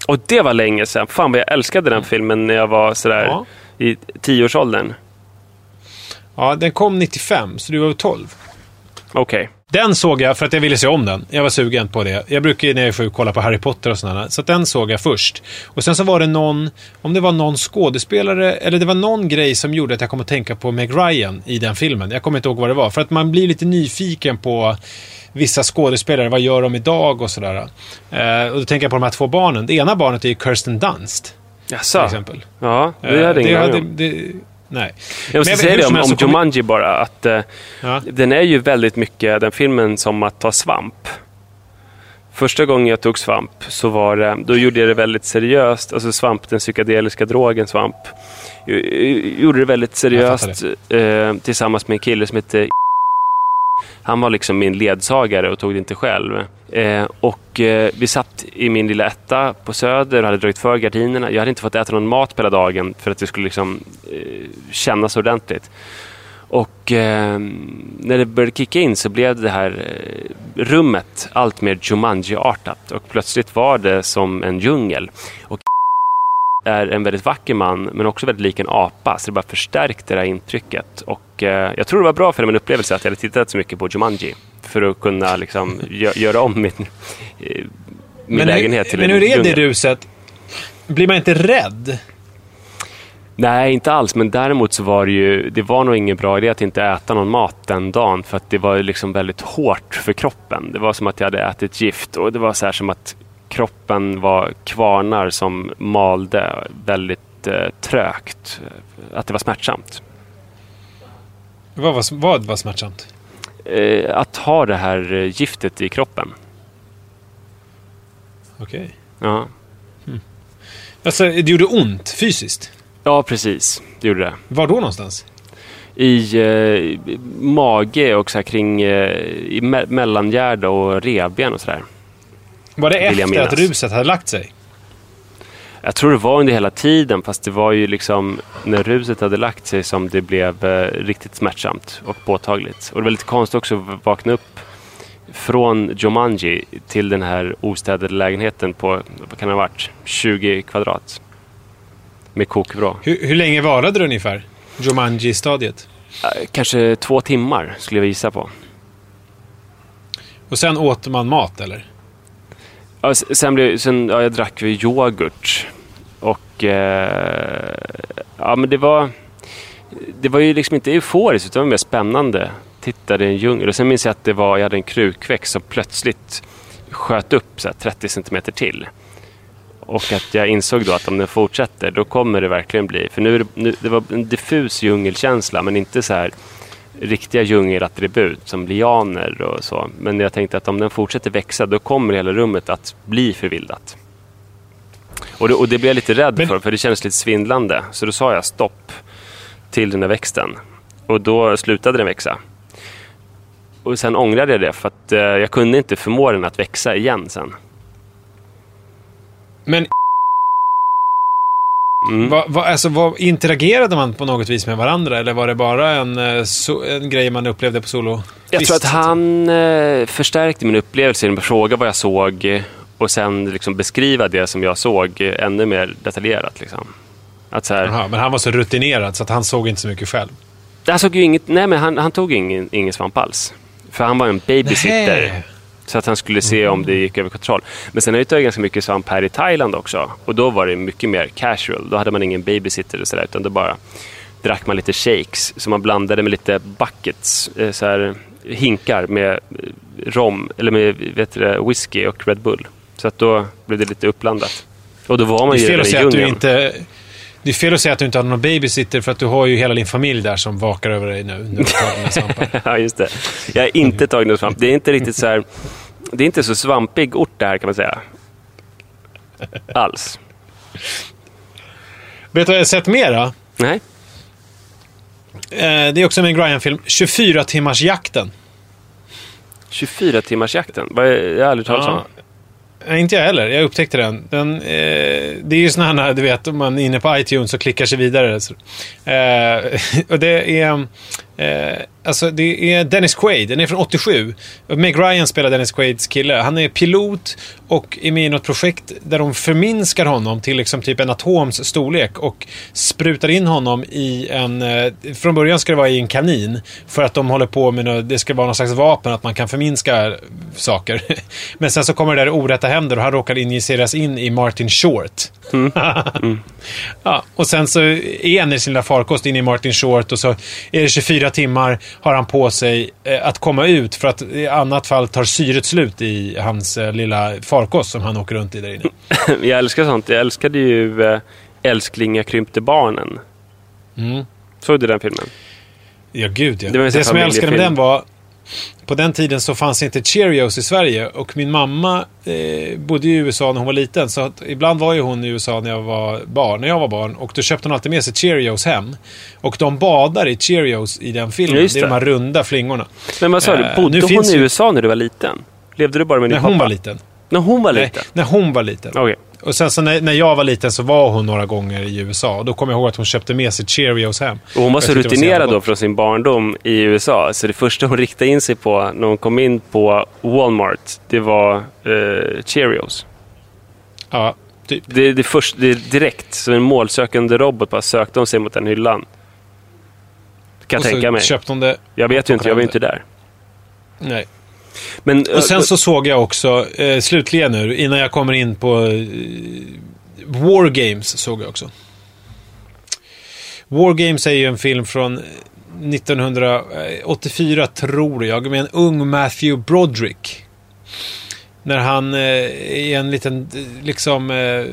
Och det var länge sedan. Fan vad jag älskade den filmen när jag var sådär Ja. i tioårsåldern. Ja, den kom 95, så du var 12. Okej. Den såg jag för att jag ville se om den. Jag var sugen på det. Jag brukar ju när jag är sjuk kolla på Harry Potter och sådana. Så den såg jag först. Och sen så var det någon, om det var någon skådespelare, eller det var någon grej som gjorde att jag kom att tänka på Meg Ryan i den filmen. Jag kommer inte ihåg vad det var. För att man blir lite nyfiken på vissa skådespelare. Vad gör de idag och sådär. Eh, och då tänker jag på de här två barnen. Det ena barnet är ju Kirsten Dunst. Till Jaså? exempel. Ja, det Eh, hade jag ingen aning om. Det, Nej. Jag måste Men säga det om, om Jumanji bara, att eh, Ja. den är ju väldigt mycket, den filmen, som att ta svamp. Första gången jag tog svamp så var det, då gjorde jag det väldigt seriöst. Alltså svamp, den psykedeliska drogen svamp. Jag, jag gjorde det väldigt seriöst eh, tillsammans med en kille som hette han var liksom min ledsagare och tog det inte själv. Eh, och eh, vi satt i min lilla etta på Söder och hade dragit för gardinerna. Jag hade inte fått äta någon mat på hela dagen för att det skulle liksom eh, kännas ordentligt. Och eh, när det började kicka in så blev det här eh, rummet allt mer Jumanji-artat. Och plötsligt var det som en djungel. Och är en väldigt vacker man, men också väldigt lik en apa. Så det bara förstärkte det här intrycket. Och eh, jag tror det var bra för min upplevelse att jag hade tittat så mycket på Jumanji. För att kunna liksom gö- göra om min, eh, min Men, lägenhet hur, till men en hur är det ruset? Blir man inte rädd? Nej, inte alls. Men däremot så var det ju, det var nog ingen bra idé att inte äta någon mat den dagen. För att det var liksom väldigt hårt för kroppen. Det var som att jag hade ätit gift. Och det var så här som att kroppen var kvarnar som malde väldigt eh, trögt. Att det var smärtsamt. Vad var, vad var smärtsamt? Eh, att ha det här eh, giftet i kroppen. Okej. Ja. Alltså, det gjorde ont fysiskt? ja, precis. Det gjorde det. Var då någonstans? I eh, mage och så här kring eh, i me- mellangärde och revben och sådär. Var det efter att ruset hade lagt sig? Jag tror det var under hela tiden fast det var ju liksom när ruset hade lagt sig som det blev eh, riktigt smärtsamt och påtagligt. Och det var lite konstigt också att vakna upp från Jumanji till den här ostädade lägenheten på, vad kan det ha varit, 20 kvadrat. Med kokvrå. Hur, hur länge varade det ungefär? Jumanji-stadiet? Eh, Kanske två timmar skulle jag gissa på. Och sen åt man mat, eller? Ja, sen blev, sen, ja, jag drack ju yoghurt. Och eh, ja, men det var, det var ju liksom inte euforiskt utan det var mer spännande. Tittade i en djungel och sen minns jag att det var, jag hade en krukväxt som plötsligt sköt upp så här, 30 centimeter till. Och att jag insåg då att om den fortsätter då kommer det verkligen bli, för nu, det, nu det var en diffus djungelkänsla men inte så här riktiga djungelattribut som lianer och så. Men jag tänkte att om den fortsätter växa då kommer hela rummet att bli förvildat. Och det, och det blev jag lite rädd Men- för, för det kändes lite svindlande. Så då sa jag stopp till den här växten. Och då slutade den växa. Och sen ångrade jag det för att eh, jag kunde inte förmå den att växa igen sen. Men Mm. vad, vad, alltså, vad, interagerade man på något vis med varandra? Eller var det bara en, eh, so, en grej man upplevde på solo? Jag tror att han eh, förstärkte min upplevelse genom att fråga vad jag såg och sen liksom beskriva det som jag såg eh, ännu mer detaljerat. Liksom. Att så här, Jaha, men han var så rutinerad så att han såg inte så mycket själv. han såg ju inget, nej men han, han tog ingen, ingen svamp alls. För han var en babysitter. Nähä. Så att han skulle se om det gick över kontroll. Men sen har jag ganska mycket svamp här i Thailand också. Och då var det mycket mer casual. Då hade man ingen babysitter och sådär. Utan då bara drack man lite shakes. Så man blandade med lite buckets. eh, Så här, hinkar med eh, rom, eller med vet du, det, whisky och Red Bull. Så att då blev det lite uppblandat. Och då var man Det ju är fel att i säga att du djungeln. inte... Det är fel att säga att du inte har någon babysitter för att du har ju hela din familj där som vakar över dig nu när du tar dina svampar. ja, just det. Jag har inte tagit någon svamp. Det är inte riktigt så här... Det är inte så svampig ort det här kan man säga. Alls. Vet du vad jag har sett mer då? Nej. Eh, det är också en Ryan-film. 24 timmars jakten. 24 timmars jakten. Vad är- Jag har aldrig talat om. Nej, inte jag heller. Jag upptäckte den. den eh, det är ju sådana här, du vet, om man är inne på iTunes och klickar sig vidare. Så, eh, och det är... Eh, alltså, det är Dennis Quaid. Den är från 87. Och Meg Ryan spelar Dennis Quaids kille. Han är pilot och är med i något projekt där de förminskar honom till liksom typ en atoms storlek och sprutar in honom i en... Eh, från början ska det vara i en kanin. För att de håller på med något, det ska vara någon slags vapen, att man kan förminska saker. Men sen så kommer det där orätta händer och han råkar injiceras in i Martin Short. ja, och sen så är han i sin lilla farkost in i Martin Short och så är det 24 timmar har han på sig eh, att komma ut för att i annat fall tar syret slut i hans eh, lilla farkost som han åker runt i där inne. Jag älskar sånt. Jag älskade ju äh, Älsklingar krympte barnen. Mm. Såg du den filmen? Ja, gud ja. Det Det som jag älskade med den var på den tiden så fanns inte Cheerios i Sverige och min mamma eh, bodde i USA när hon var liten. Så att ibland var ju hon i USA när jag var barn, när jag var barn. Och då köpte hon alltid med sig Cheerios hem. Och de badar i Cheerios i den filmen. Just det är de det. här runda flingorna. Men vad sa du? Eh, Bodde nu hon i ju- USA när du var liten? Levde du bara med din När pappa? hon var liten. När hon var Nej, liten? när hon var liten. Okej. Och sen så när, när jag var liten så var hon några gånger i USA. Då kommer jag ihåg att hon köpte med sig Cheerios hem. Och hon var så rutinerad då från sin barndom i USA. Så det första hon riktade in sig på när hon kom in på Walmart, det var eh, Cheerios. Ja, typ. Det, det, först, det direkt, som en målsökande robot, bara sökte hon sig mot den hyllan. Kan jag Och tänka mig. köpte hon det. Jag vet ju inte, jag var ju inte där. Nej. Men, Och sen eh, så såg jag också, eh, slutligen nu, innan jag kommer in på eh, War Games såg jag också. War Games är ju en film från 1984 tror jag, med en ung Matthew Broderick. När han eh, är en liten, eh, liksom, eh,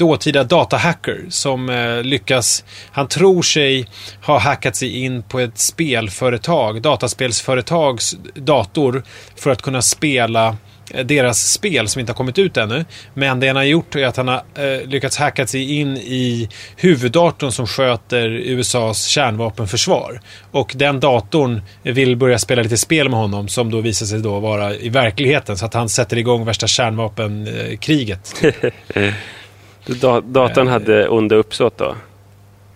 dåtida datahacker som eh, lyckas, han tror sig ha hackat sig in på ett spelföretag, dataspelsföretags dator för att kunna spela eh, deras spel som inte har kommit ut ännu. Men det han har gjort är att han har eh, lyckats hacka sig in i huvuddatorn som sköter USAs kärnvapenförsvar. Och den datorn vill börja spela lite spel med honom som då visar sig då vara i verkligheten. Så att han sätter igång värsta kärnvapenkriget. Da- datorn hade onda uppsåt då?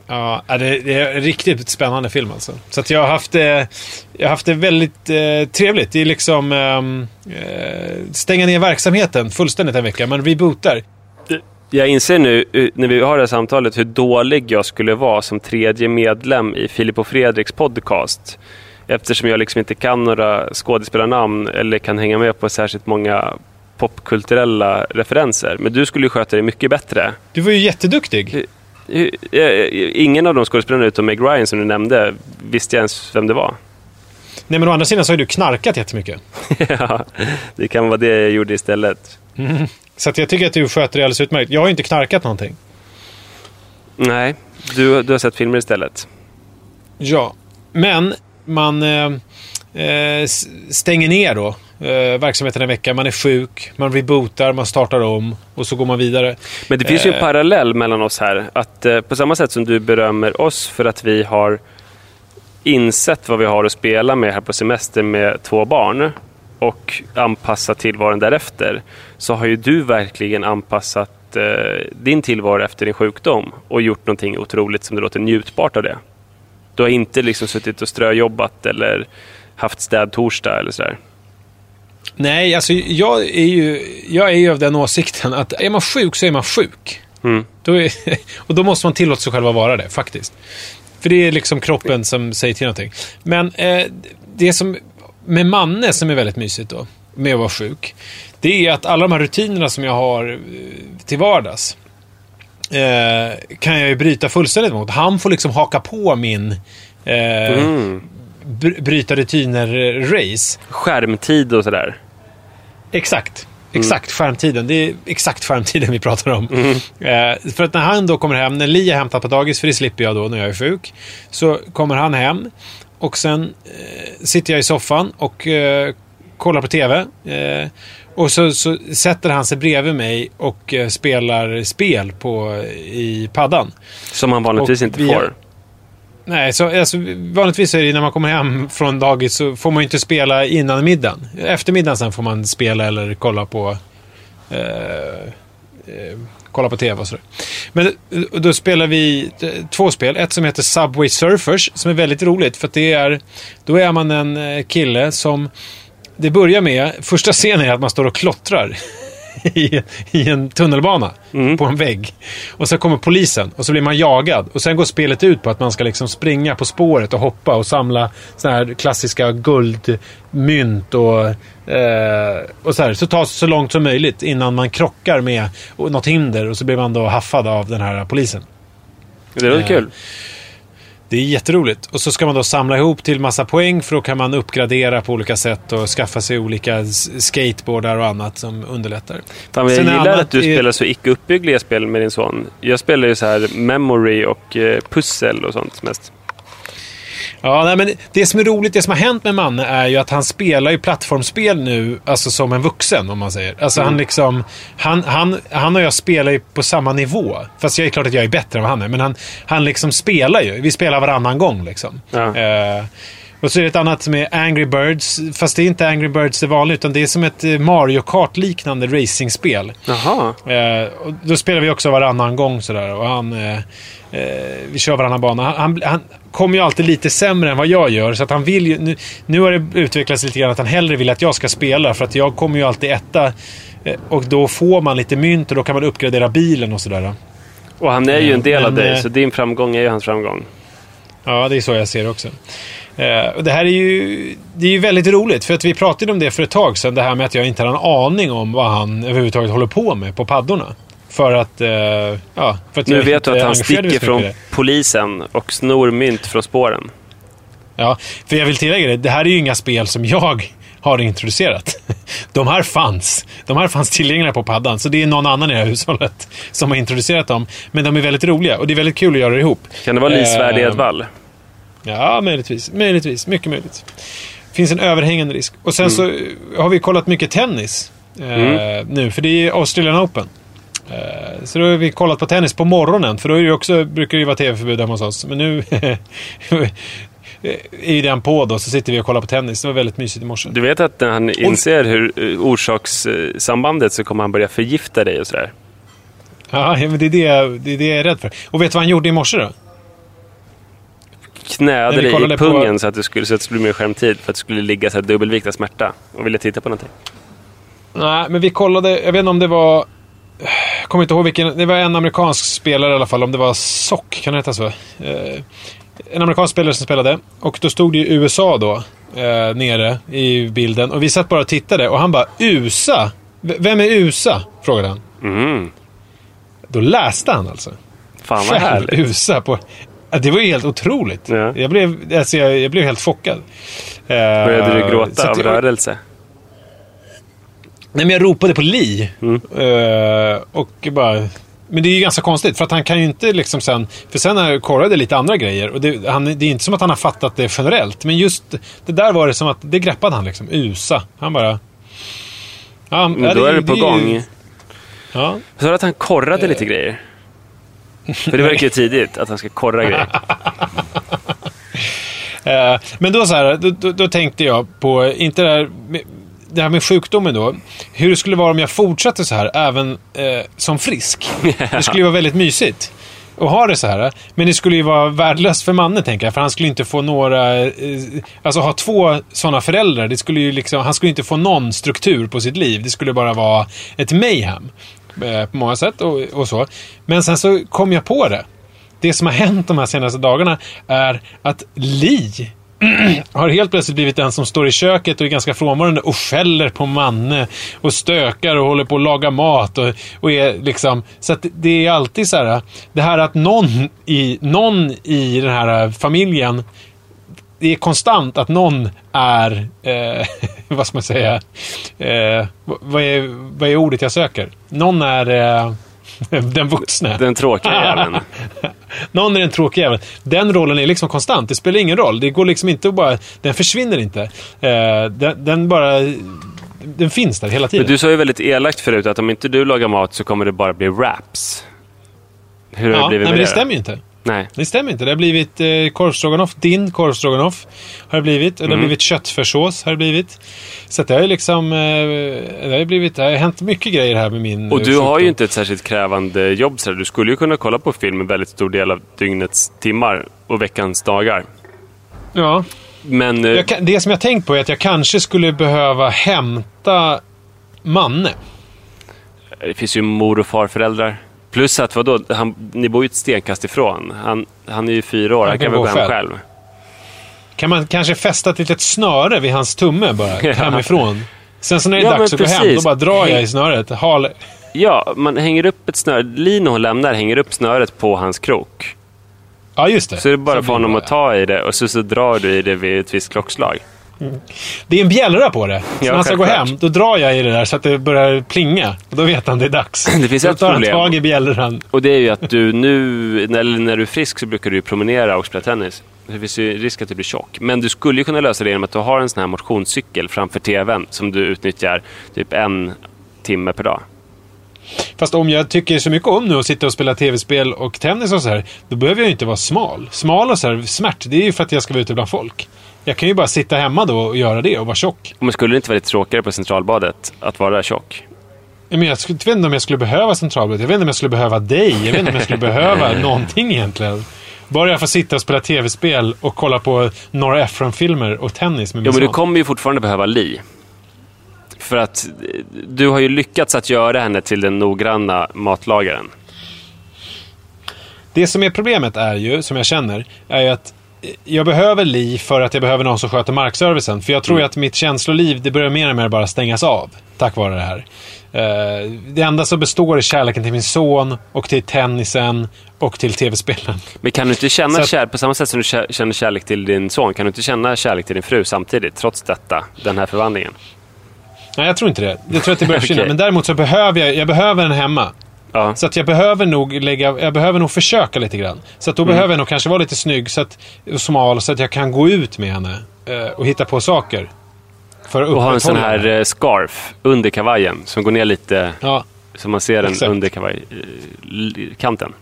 Ja, det, det är en riktigt spännande film alltså. Så att jag har haft det, jag har haft det väldigt eh, trevligt. Det är liksom ehm, eh, stänga ner verksamheten fullständigt en vecka. Man rebootar. Jag inser nu eh, när vi har det här samtalet hur dålig jag skulle vara som tredje medlem i Filip och Fredriks podcast. Eftersom jag liksom inte kan några skådespelarnamn eller kan hänga med på särskilt många popkulturella referenser. Men du skulle ju sköta det mycket bättre. Du var ju jätteduktig. Eh, Ingen av de skådespelarna utom Meg Ryan som du nämnde visste jag ens vem det var. Nej, men å andra sidan så har du knarkat jättemycket. ja, det kan vara det jag gjorde istället. Så att jag tycker att du sköter det alldeles utmärkt. Jag har ju inte knarkat någonting. Nej, du, du har sett filmer istället. Ja, men man eh, eh, stänger ner då eh, verksamheten en vecka. Man är sjuk, man rebootar, man startar om och så går man vidare. Men det finns ju en Eh. parallell mellan oss här. Att eh, på samma sätt som du berömmer oss för att vi har insett vad vi har att spela med här på semester med två barn och anpassat tillvaron därefter. Så har ju du verkligen anpassat eh, din tillvaro efter din sjukdom och gjort någonting otroligt som det låter njutbart av det. Du har inte liksom suttit och ströjobbat eller haft städtorsdag eller sådär. Nej, alltså jag är ju, jag är ju av den åsikten att är man sjuk så är man sjuk. Mm. Då är, och då måste man tillåta sig själv att vara det, faktiskt. För det är liksom kroppen som säger till någonting. Men eh, det som med Manne som är väldigt mysigt då, med att vara sjuk, det är att alla de här rutinerna som jag har eh, till vardags eh, kan jag ju bryta fullständigt mot. Han får liksom haka på min eh, Mm. Br- bryta rutiner-race. Skärmtid och sådär. Exakt. Exakt skärmtiden. Det är exakt skärmtiden vi pratar om. Eh, för att när han då kommer hem, när Li är hämtad på dagis, för det slipper jag då när jag är sjuk. Så kommer han hem och sen eh, sitter jag i soffan och eh, kollar på TV. Eh, och så, så sätter han sig bredvid mig och eh, spelar spel på, i paddan. Som man vanligtvis Och inte får. Nej, så alltså, vanligtvis är det när man kommer hem från dagis så får man ju inte spela innan middagen. Eftermiddagen sen får man spela eller kolla på eh, eh, kolla på TV och sådär. Men eh, då spelar vi eh, två spel. Ett som heter Subway Surfers som är väldigt roligt för att det är då är man en eh, kille som det börjar med, första scenen är att man står och klottrar i, i en tunnelbana på en vägg. Och sen kommer polisen och så blir man jagad. Och sen går spelet ut på att man ska liksom springa på spåret och hoppa och samla såna här klassiska guldmynt och, eh, och så här. Så tas så långt som möjligt innan man krockar med något hinder och så blir man då haffad av den här polisen. Det låter Eh, kul. Det är jätteroligt. Och så ska man då samla ihop till massa poäng för då kan man uppgradera på olika sätt och skaffa sig olika skateboardar och annat som underlättar. Fan, jag Sen gillar att du är- spelar så icke uppbyggliga spel med din son. Jag spelar ju så här memory och eh, pussel och sånt mest. Ja, nej, men det som är roligt, det som har hänt med Manne är ju att han spelar ju plattformsspel nu, alltså som en vuxen om man säger. Alltså han liksom, han, han, han och jag spelar ju på samma nivå. Fast jag är klart att jag är bättre än vad han är, men han, han liksom spelar ju. Vi spelar varannan gång liksom. Ja. Eh, och så är det ett annat som är Angry Birds, fast det är inte Angry Birds det vanliga, utan det är som ett eh, Mario Kart-liknande racingspel. Jaha. Eh, och då spelar vi också varannan gång sådär. Och han, eh, eh, vi kör varannan bana. Han, han, han kommer ju alltid lite sämre än vad jag gör. Så att han vill ju, nu, nu har det utvecklats lite grann att han hellre vill att jag ska spela. För att jag kommer ju alltid etta. Eh, och då får man lite mynt och då kan man uppgradera bilen och sådär. Och han är ju en del av Men, dig, eh, så din framgång är ju hans framgång. Ja, det är så jag ser det också. Eh, och det här är ju, det är ju väldigt roligt, för att vi pratade om det för ett tag sedan, det här med att jag inte har en aning om vad han överhuvudtaget håller på med på paddorna. För att, eh, ja, för att Nu vet du att han sticker från polisen och snor mynt från spåren. Ja, för jag vill tillägga det, det här är ju inga spel som jag har introducerat. De här fanns. De här fanns tillgängliga på paddan, så det är någon annan i det här hushållet som har introducerat dem. Men de är väldigt roliga och det är väldigt kul att göra det ihop. Kan det vara Eh, Edvall? Ja, möjligtvis. Möjligtvis. Mycket möjligt. finns en överhängande risk. Och sen så har vi kollat mycket tennis eh, nu, för det är Australian Open. Eh, så då har vi kollat på tennis på morgonen, för då är det också, brukar det ju vara tv-förbud hemma hos oss. Men nu är ju den på då, så sitter vi och kollar på tennis. Det var väldigt mysigt i morse. Du vet att när han inser hur eh, orsakssambandet så kommer han börja förgifta dig och sådär. Ja, men det är det, det är det jag är rädd för. Och vet du vad han gjorde i morse då? Knäade dig i kollade på- pungen så att, du skulle, så att det skulle bli mer skärmtid för att det skulle ligga så här dubbelvikt av smärta och ville titta på någonting. Nej, men vi kollade, jag vet inte om det var... Jag kommer inte ihåg vilken, det var en amerikansk spelare i alla fall, om det var Sock, kan det heta så? Eh, en amerikansk spelare som spelade, och då stod det ju USA då, eh, nere i bilden. Och vi satt bara och tittade, och han bara USA? V- Vem är USA? Frågade han. Mm. Då läste han alltså. Fan vad Själv härligt. USA på... Det var ju helt otroligt. Ja. Jag, blev, alltså jag, jag blev helt chockad. Eh, Började du så gråta av rörelse? Nej, men jag ropade på Li. Mm. Eh, och bara... Men det är ju ganska konstigt, för att han kan ju inte liksom sen... För sen har jag korrade lite andra grejer. Och det, han, det är inte som att han har fattat det generellt. Men just det där var det som att... Det greppade han liksom. USA. Han bara... Ja, Men då är det på ju- gång. Ja. Så att han korrade lite grejer? För det verkar ju tidigt att han ska korra grejer. Eh, men då så här, då, då, tänkte jag på, inte det här, med, det här med sjukdomen då. Hur det skulle vara om jag fortsatte så här även eh, som frisk. Det skulle ju vara väldigt mysigt att ha det så här. Men det skulle ju vara värdelöst för Manne, tänker jag. För han skulle inte få några... Eh, alltså ha två sådana föräldrar. Det skulle ju liksom, han skulle inte få någon struktur på sitt liv. Det skulle bara vara ett mayhem. Eh, på många sätt och, och så. Men sen så kom jag på det. Det som har hänt de här senaste dagarna är att Li har helt plötsligt blivit den som står i köket och är ganska frånvarande och skäller på Manne och stökar och håller på att laga mat och, och är liksom... Så att det är alltid så här, det här att någon i, någon i den här familjen det är konstant att någon är, eh, vad ska man säga, eh, vad, är, vad är ordet jag söker? Någon är eh, den vuxne. Den tråkiga jäveln. Någon är den tråkiga jäveln. Den rollen är liksom konstant. Det spelar ingen roll. Det går liksom inte att bara... Den försvinner inte. Eh, den, den bara... Den finns där hela tiden. Men du sa ju väldigt elakt förut att om inte du lagar mat så kommer det bara bli wraps. Hur har ja, det blivit nej, men det då? stämmer ju inte. Nej. Det stämmer inte. Det har blivit eh, korvstroganoff. Din korvstroganoff har det blivit. Och det har Mm. blivit köttfärssås har det blivit. Så det har ju liksom... Eh, det har ju blivit... Det har hänt mycket grejer här med min Och eh, du har sjukdom. ju inte ett särskilt krävande jobb. Så du skulle ju kunna kolla på film en väldigt stor del av dygnets timmar och veckans dagar. Ja. Men eh, kan, det som jag tänkt på är att jag kanske skulle behöva hämta Manne. det finns ju mor och farföräldrar. Plus att vadå, han, ni bor ju ett stenkast ifrån. Han, han är ju fyra år, han, kan väl gå hem själv. Kan man kanske fästa ett litet snöre vid hans tumme bara, Ja. hemifrån? Sen så när det är Ja, dags att gå hem, precis. då bara drar jag i snöret. Hal... Ja, man hänger upp ett snöre. Lino lämnar hänger upp snöret på hans krok. Ja, just det. Så är det bara Så för honom att ta i det och så, så drar du i det vid ett visst klockslag. Det är en bjällra på det. Så Ja, när han ska gå hem, då drar jag i det där så att det börjar plinga. Och då vet han det är dags. Det finns då ett tar han problem. tag i bjällran. Och det är ju att du nu, när, när du är frisk så brukar du promenera och spela tennis. Det finns ju risk att du blir tjock. Men du skulle ju kunna lösa det genom att du har en sån här motionscykel framför TVn som du utnyttjar typ en timme per dag. Fast om jag tycker så mycket om nu att sitta och spela tv-spel och tennis och så här, då behöver jag ju inte vara smal. Smal och så här, smärt, det är ju för att jag ska vara ute bland folk. Jag kan ju bara sitta hemma då och göra det och vara tjock. Men skulle det inte vara lite tråkigare på Centralbadet att vara tjock? Men jag, vet inte om jag skulle behöva centralbladet. Jag vet inte om jag skulle behöva dig. Jag vet inte om jag skulle behöva någonting egentligen. Bara jag får sitta och spela tv-spel och kolla på Nora Ephron-filmer och tennis med min Jo, men du son. kommer ju fortfarande behöva Li. För att eh, du har ju lyckats att göra henne till den noggranna matlagaren. Det som är problemet är ju, som jag känner, är ju att jag behöver Li för att jag behöver någon som sköter markservicen. För jag tror ju att mitt känsloliv, det börjar mer och mer bara stängas av. Tack vare det här. Eh, Det enda som består är kärleken till min son och till tennisen och till tv-spelen. Men kan du inte känna att- kärlek, på samma sätt som du kä- känner kärlek till din son, kan du inte känna kärlek till din fru samtidigt, trots detta, den här förvandlingen? Nej, jag tror inte det. Jag tror att det börjar försvinna. Okej. Men däremot så behöver jag, jag behöver den hemma. Ja. Så att jag behöver nog lägga, jag behöver nog försöka lite grann. Så att då Mm. behöver jag nog kanske vara lite snygg så att, och smal så att jag kan gå ut med henne eh, och hitta på saker. För att Och ha en sån här eh, scarf under kavajen som går ner lite, Ja, så man ser den Exakt. under kavajkanten.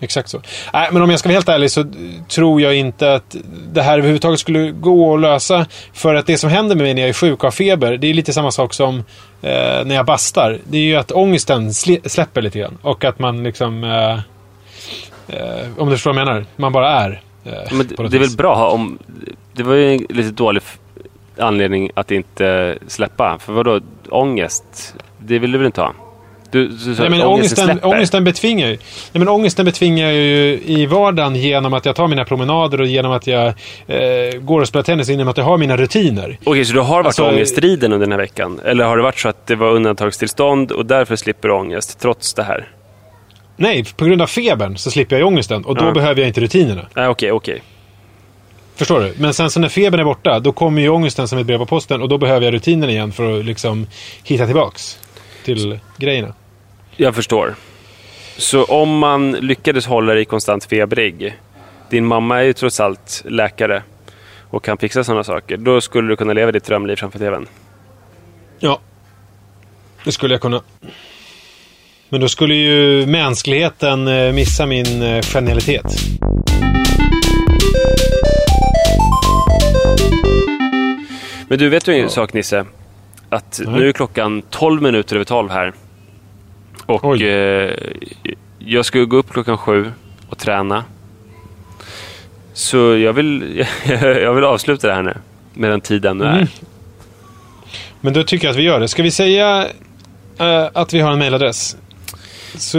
Exakt så. Nej, men om jag ska vara helt ärlig så tror jag inte att det här överhuvudtaget skulle gå att lösa. För att det som händer med mig när jag är sjuk och har feber, det är lite samma sak som eh, när jag bastar. Det är ju att ångesten släpper lite grann. Och att man liksom... Eh, eh, om du förstår vad jag menar. Man bara är. Eh, Men något det är väl bra om... Det var ju en lite dålig anledning att inte släppa. För vadå? Ångest? Det vill du väl inte ha? Du, du Nej, men ångesten, släpper. ångesten betvingar ju. Nej, men ångesten betvingar ju i vardagen genom att jag tar mina promenader och genom att jag eh, går och spelar tennis genom att jag har mina rutiner. Okej, så du har varit Alltså- ångeststriden under den här veckan? Eller har det varit så att det var undantagstillstånd och därför slipper du ångest trots det här? Nej, på grund av febern så slipper jag ångesten och då Ja. behöver jag inte rutinerna. Nej, okej, okej. Förstår du? Men sen så när febern är borta, då kommer ju ångesten som ett brev på posten och då behöver jag rutinen igen för att liksom hitta tillbaks till grejerna. Jag förstår. Så om man lyckades hålla dig konstant febrig, din mamma är ju trots allt läkare och kan fixa sådana saker, då skulle du kunna leva ditt drömliv framför TVn. Ja, det skulle jag kunna. Men då skulle ju mänskligheten eh, missa min eh, genialitet. Men du, vet du en sak Nisse? Att Nej. nu är klockan 12 minuter över 12 här. Och eh, jag ska gå upp klockan sju och träna. Så jag vill, jag vill avsluta det här nu. Medan tiden nu är. Mm. Men då tycker jag att vi gör det. Ska vi säga eh, att vi har en mailadress? Så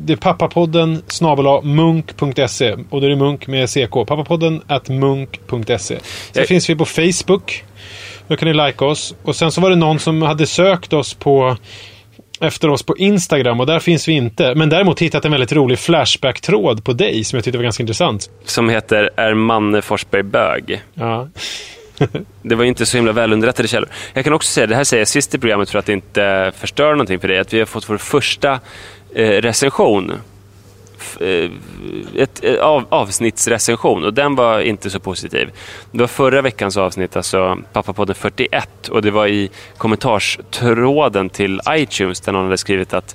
det är pappapodden snabel-a munk.se och då är det munk med ck. Pappapodden at munk.se. Sen Jag- finns vi på Facebook. Då kan ni like oss. Och sen så var det någon som hade sökt oss på efter oss på Instagram och där finns vi inte. Men däremot hittat en väldigt rolig Flashback-tråd på dig som jag tyckte var ganska intressant. Som heter Är Manne Forsberg bög? Ja, Det var ju inte så himla välunderrättade källor. Jag kan också säga, det här säger jag sist i programmet för att inte förstör någonting för dig, att vi har fått vår första eh, recension. F- eh, ett, eh, av, avsnittsrecension och den var inte så positiv. Det var förra veckans avsnitt, alltså Pappapodden 41 och det var i kommentarstråden till iTunes där någon hade skrivit att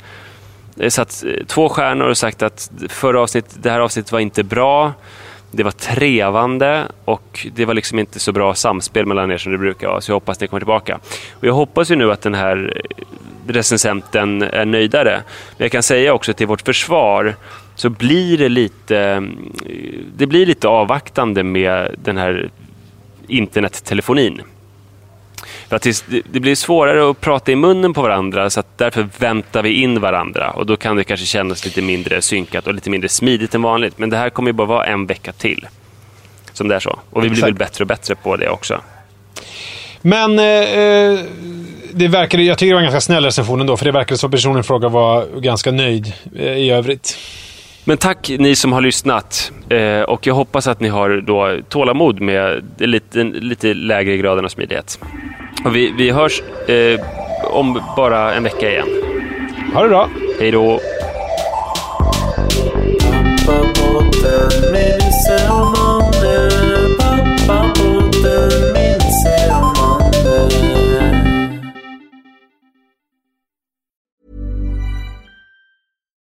Det satt två stjärnor och sagt att förra avsnitt, det här avsnittet var inte bra. Det var trevande och det var liksom inte så bra samspel mellan er som det brukar vara. Så jag hoppas ni kommer tillbaka. Och jag hoppas ju nu att den här recensenten är nöjdare. Men jag kan säga också till vårt försvar så blir det lite, eh, det blir lite avvaktande med den här internettelefonin. För att det, blir svårare att prata i munnen på varandra så därför väntar vi in varandra och då kan det kanske kännas lite mindre synkat och lite mindre smidigt än vanligt. Men det här kommer ju bara vara en vecka till. Som det är så. Och vi blir väl bättre och bättre på det också. Men eh, eh, det verkade, jag tycker det var en ganska snäll recension ändå, för det verkade som personen i fråga var ganska nöjd eh, i övrigt. Men tack ni som har lyssnat. Eh, och jag hoppas att ni har då tålamod med lite, lite lägre graden av smidighet. Och vi, vi hörs eh, om bara en vecka igen. Ha det bra! Hej då!